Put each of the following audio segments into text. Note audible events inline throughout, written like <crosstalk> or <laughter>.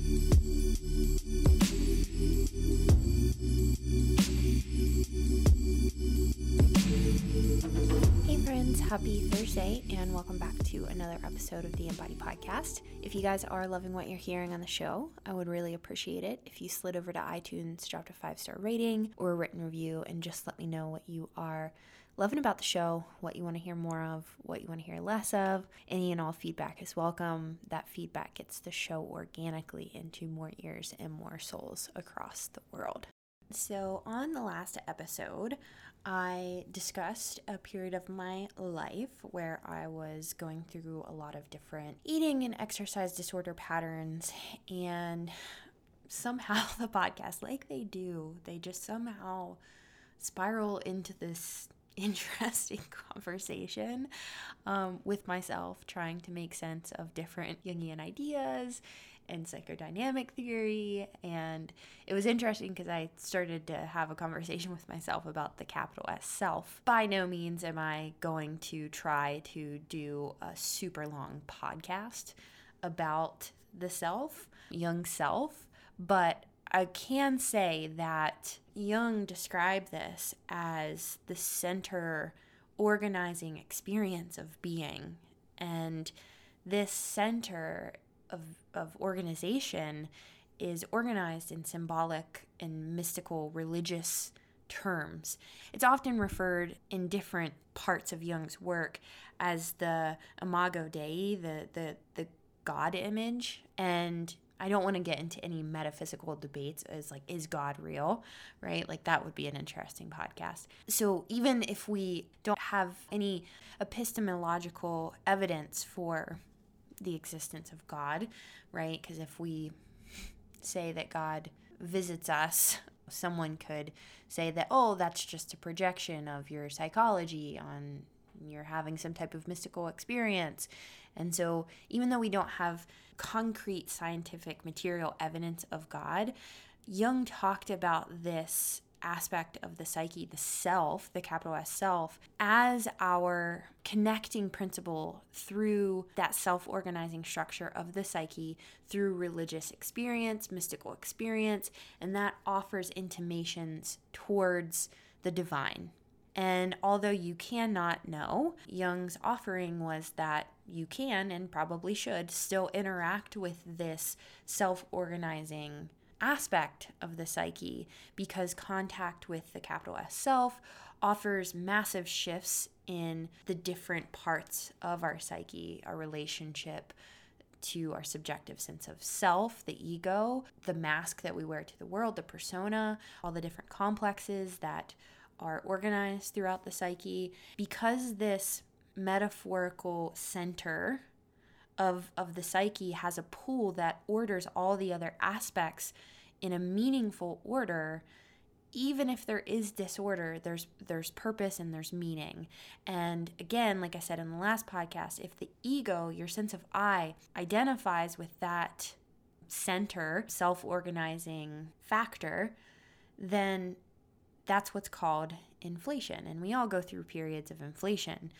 Hey, friends, happy Thursday, and welcome back to another episode of the Embody Podcast. If you guys are loving what you're hearing on the show, I would really appreciate it if you slid over to iTunes, dropped a five star rating or a written review, and just let me know what you are loving about the show, what you want to hear more of, what you want to hear less of. Any and all feedback is welcome. That feedback gets the show organically into more ears and more souls across the world. So, on the last episode, I discussed a period of my life where I was going through a lot of different eating and exercise disorder patterns, and somehow <laughs> the podcast, like they do, they just somehow spiral into this interesting <laughs> conversation um, with myself, trying to make sense of different Jungian ideas and psychodynamic theory. And it was interesting because I started to have a conversation with myself about the capital S self. By no means am I going to try to do a super long podcast about the self, Jung self, but I can say that Jung described this as the center organizing experience of being. And this center of, of organization is organized in symbolic and mystical religious terms. It's often referred in different parts of Jung's work as the imago Dei, the, the, the God image. And I don't want to get into any metaphysical debates as like, is God real? Right? Like, that would be an interesting podcast. So, even if we don't have any epistemological evidence for the existence of God, right? Because if we say that God visits us, someone could say that, oh, that's just a projection of your psychology on you're having some type of mystical experience. And so, even though we don't have concrete scientific material evidence of God, Jung talked about this aspect of the psyche, the self, the capital S self, as our connecting principle through that self organizing structure of the psyche through religious experience, mystical experience, and that offers intimations towards the divine, and although you cannot know, Jung's offering was that you can and probably should still interact with this self organizing aspect of the psyche because contact with the capital S self offers massive shifts in the different parts of our psyche, our relationship to our subjective sense of self, the ego, the mask that we wear to the world, the persona, all the different complexes that are organized throughout the psyche because this metaphorical center of, of the psyche has a pool that orders all the other aspects in a meaningful order even if there is disorder there's there's purpose and there's meaning. And again like i said in the last podcast if the ego your sense of i identifies with that center self-organizing factor then that's what's called inflation. And we all go through periods of inflation.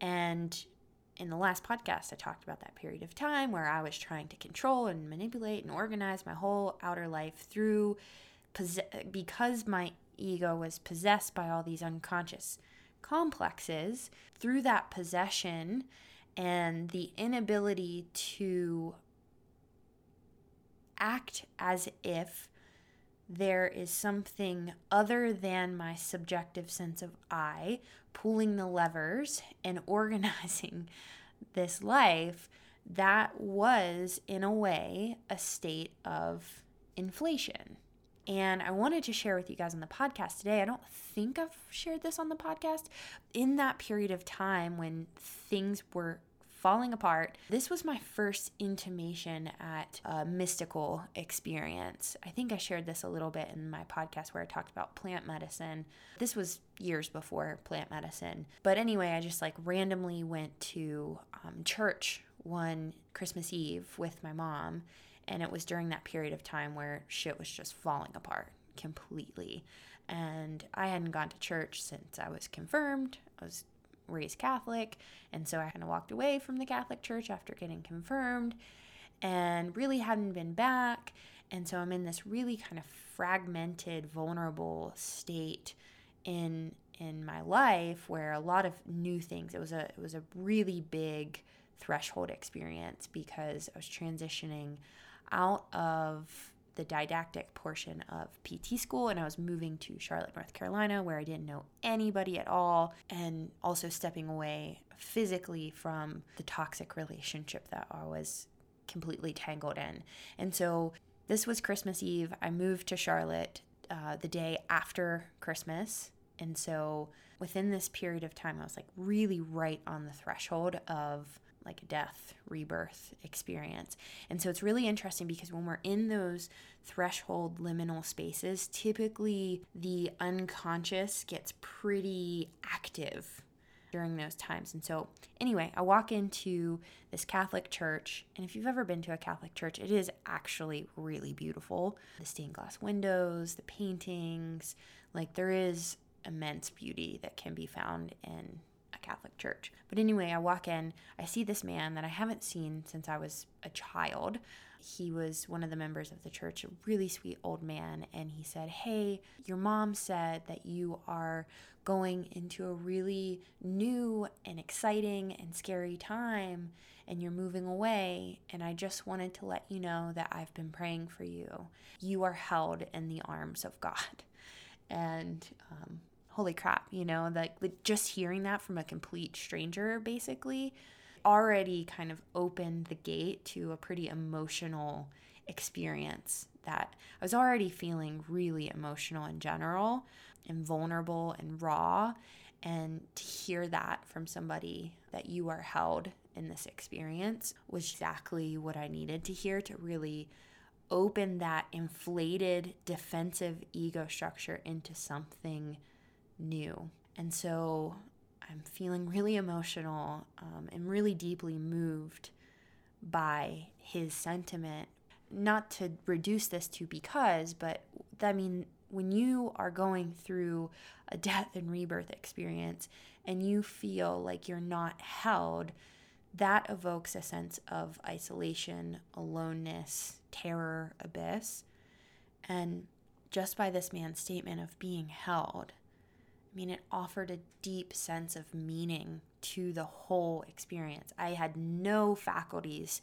And in the last podcast, I talked about that period of time where I was trying to control and manipulate and organize my whole outer life through because my ego was possessed by all these unconscious complexes. Through that possession and the inability to act as if there is something other than my subjective sense of I pulling the levers and <laughs> organizing this life, that was, in a way, a state of inflation. And I wanted to share with you guys on the podcast today. I don't think I've shared this on the podcast. In that period of time when things were falling apart. This was my first intimation at a mystical experience. I think I shared this a little bit in my podcast where I talked about plant medicine. This was years before plant medicine. But anyway, I just like randomly went to um, church one Christmas Eve with my mom. And it was during that period of time where shit was just falling apart completely. And I hadn't gone to church since I was confirmed. I was raised Catholic. And so I kind of walked away from the Catholic Church after getting confirmed and really hadn't been back. And so I'm in this really kind of fragmented, vulnerable state in in my life where a lot of new things it was a it was a really big threshold experience because I was transitioning out of the didactic portion of PT school and I was moving to Charlotte, North Carolina, where I didn't know anybody at all, and also stepping away physically from the toxic relationship that I was completely tangled in. And so this was Christmas Eve. I moved to Charlotte uh, the day after Christmas. And so within this period of time, I was like really right on the threshold of like a death, rebirth experience. And so it's really interesting because when we're in those threshold liminal spaces, typically the unconscious gets pretty active during those times. And so, anyway, I walk into this Catholic church, and if you've ever been to a Catholic church, it is actually really beautiful. The stained glass windows, the paintings, like there is immense beauty that can be found in Catholic church. But anyway, I walk in, I see this man that I haven't seen since I was a child. He was one of the members of the church, a really sweet old man, and he said, Hey, your mom said that you are going into a really new and exciting and scary time and you're moving away. And I just wanted to let you know that I've been praying for you. You are held in the arms of God. And um, holy crap, you know, like just hearing that from a complete stranger basically already kind of opened the gate to a pretty emotional experience that I was already feeling really emotional in general and vulnerable and raw. And to hear that from somebody that you are held in this experience was exactly what I needed to hear to really open that inflated defensive ego structure into something new. And so I'm feeling really emotional um, and really deeply moved by his sentiment. Not to reduce this to because, but I mean, when you are going through a death and rebirth experience and you feel like you're not held, that evokes a sense of isolation, aloneness, terror, abyss. And just by this man's statement of being held, I mean, it offered a deep sense of meaning to the whole experience. I had no faculties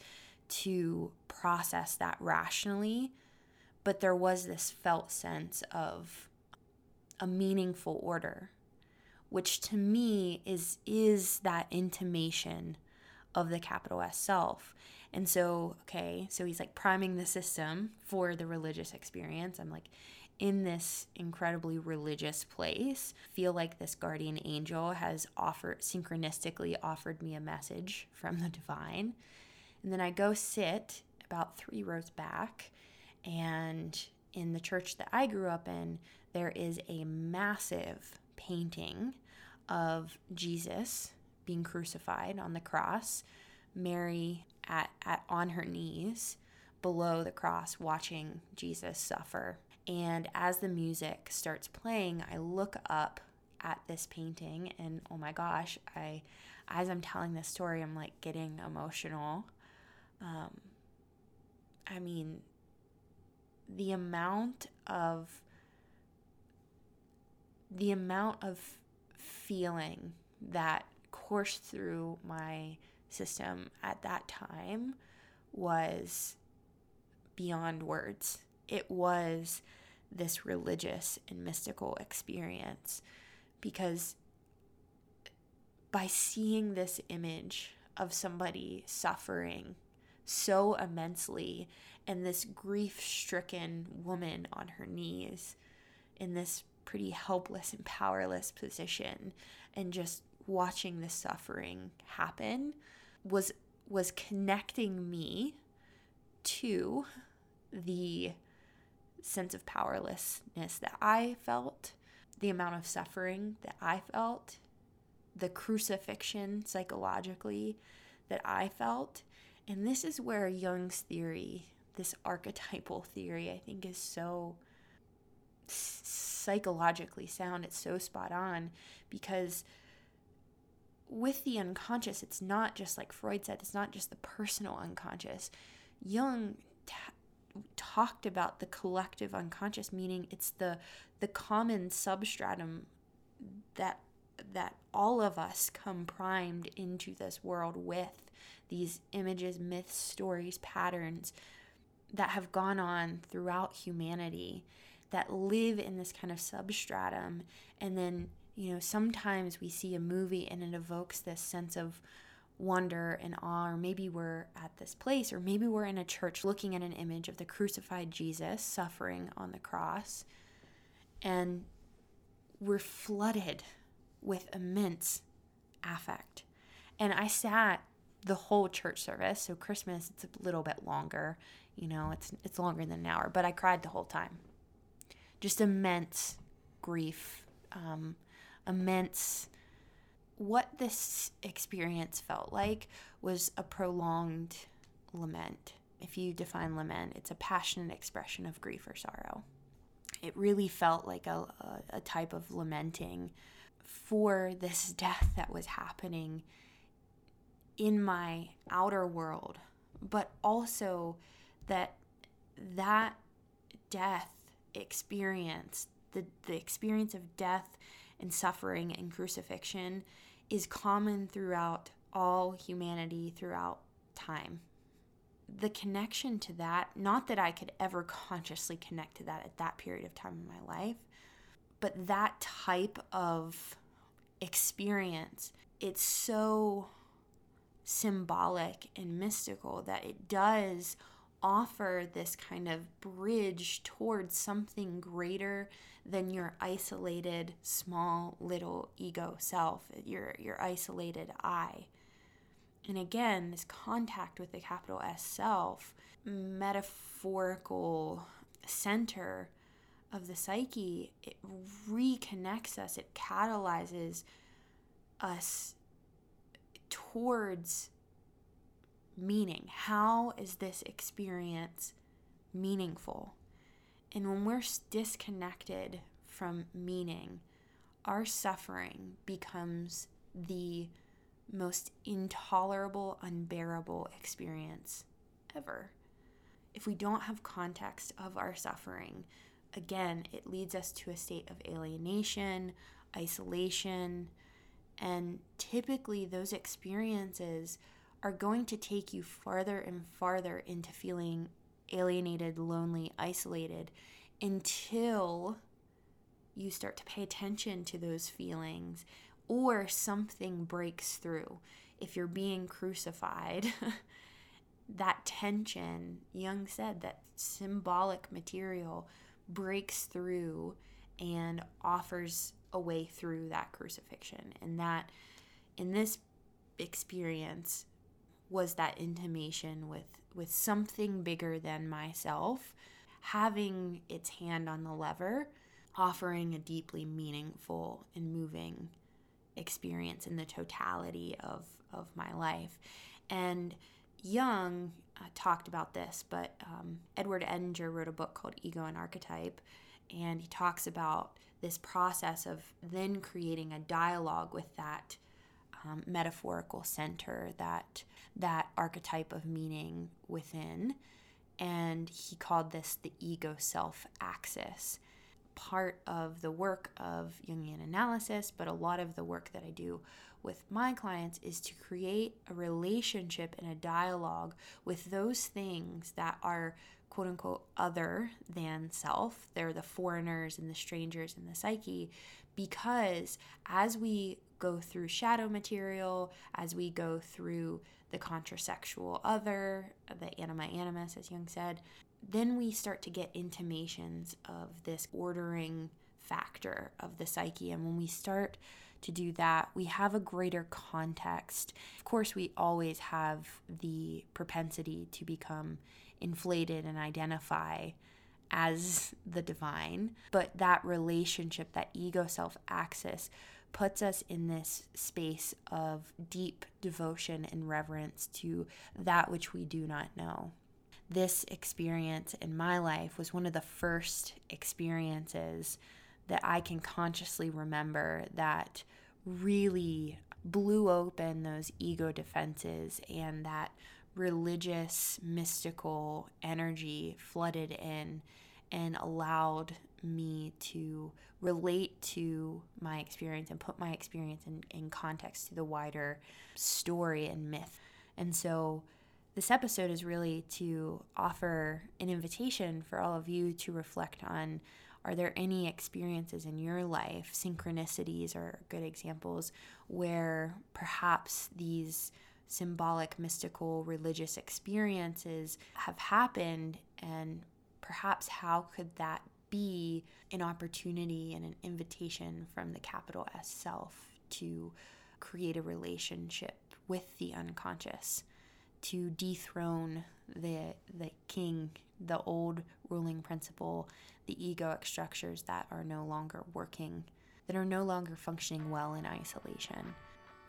to process that rationally, but there was this felt sense of a meaningful order, which to me is is that intimation of the capital S self. And so, okay, so he's like priming the system for the religious experience. I'm like, in this incredibly religious place feel like this guardian angel has offered synchronistically offered me a message from the divine. And then i go sit about three rows back and in the church that i grew up in there is a massive painting of jesus being crucified on the cross mary at, at on her knees below the cross watching jesus suffer and as the music starts playing, I look up at this painting and oh my gosh, I as I'm telling this story, I'm like getting emotional. Um, I mean, the amount of the amount of feeling that coursed through my system at that time was beyond words it was this religious and mystical experience. Because by seeing this image of somebody suffering so immensely and this grief stricken woman on her knees in this pretty helpless and powerless position and just watching the suffering happen was was connecting me to the sense of powerlessness that I felt, the amount of suffering that I felt, the crucifixion psychologically that I felt. And this is where Jung's theory, this <laughs> archetypal theory, I think is so psychologically sound. It's so spot on because with the unconscious, it's not just like Freud said, it's not just the personal unconscious. Jung talked about the collective unconscious, meaning it's the the common substratum that that all of us come primed into this world with these images, myths, stories, patterns that have gone on throughout humanity that live in this kind of substratum. And then you know sometimes we see a movie and it evokes this sense of wonder and awe or maybe we're at this place or maybe we're in a church looking at an image of the crucified Jesus suffering on the cross and we're flooded with immense affect and I sat the whole church service so Christmas it's a little bit longer you know it's it's longer than an hour but I cried the whole time just immense grief, um, immense. What this experience felt like was a prolonged lament. If you define lament, it's a passionate expression of grief or sorrow. It really felt like a, a, type of lamenting for this death that was happening in my outer world, but also that that death experience, the, the experience of death and suffering and crucifixion, is common throughout all humanity throughout time. The connection to that, not that I could ever consciously connect to that at that period of time in my life, but that type of experience, it's so symbolic and mystical that it does offer this kind of bridge towards something greater than your isolated small little ego self your your isolated i. And again this contact with the capital s self metaphorical center of the psyche it reconnects us it catalyzes us towards meaning. How is this experience meaningful? And when we're disconnected from meaning, our suffering becomes the most intolerable, unbearable experience ever. If we don't have context of our suffering, again, it leads us to a state of alienation, isolation, and typically those experiences are going to take you farther and farther into feeling alienated, lonely, isolated until you start to pay attention to those feelings or something breaks through. If you're being crucified, <laughs> that tension, Jung said that symbolic material breaks through and offers a way through that crucifixion. And that in this experience, was that intimation with with something bigger than myself having its hand on the lever offering a deeply meaningful and moving experience in the totality of of my life. And Jung uh, talked about this but um, edward edinger wrote a book called ego and archetype and he talks about this process of then creating a dialogue with that um, metaphorical center, that that archetype of meaning within, and he called this the ego self axis. Part of the work of Jungian analysis, but a lot of the work that I do with my clients is to create a relationship and a dialogue with those things that are quote unquote other than self. They're the foreigners and the strangers in the psyche because as we go through shadow material, as we go through the contrasexual other, the anima animus, as Jung said, then we start to get intimations of this ordering factor of the psyche. And when we start to do that, we have a greater context. Of course, we always have the propensity to become inflated and identify as the divine, but that relationship, that ego self axis, puts us in this space of deep devotion and reverence to that which we do not know. This experience in my life was one of the first experiences that I can consciously remember that really blew open those ego defenses and that religious, mystical energy flooded in and allowed me to relate to my experience and put my experience in, in context to the wider story and myth. And so, this episode is really to offer an invitation for all of you to reflect on are there any experiences in your life, synchronicities are good examples, where perhaps these symbolic, mystical, religious experiences have happened, and perhaps how could that be an opportunity and an invitation from the capital S self to create a relationship with the unconscious, to dethrone the the king, the old ruling principle, the egoic structures that are no longer working, that are no longer functioning well in isolation.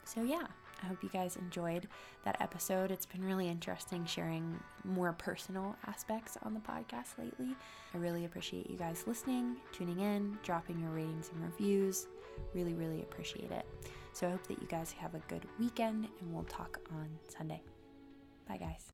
So yeah, I hope you guys enjoyed that episode. It's been really interesting sharing more personal aspects on the podcast lately. I really appreciate you guys listening, tuning in, dropping your ratings and reviews. Really, really appreciate it. So I hope that you guys have a good weekend and we'll talk on Sunday. Bye, guys.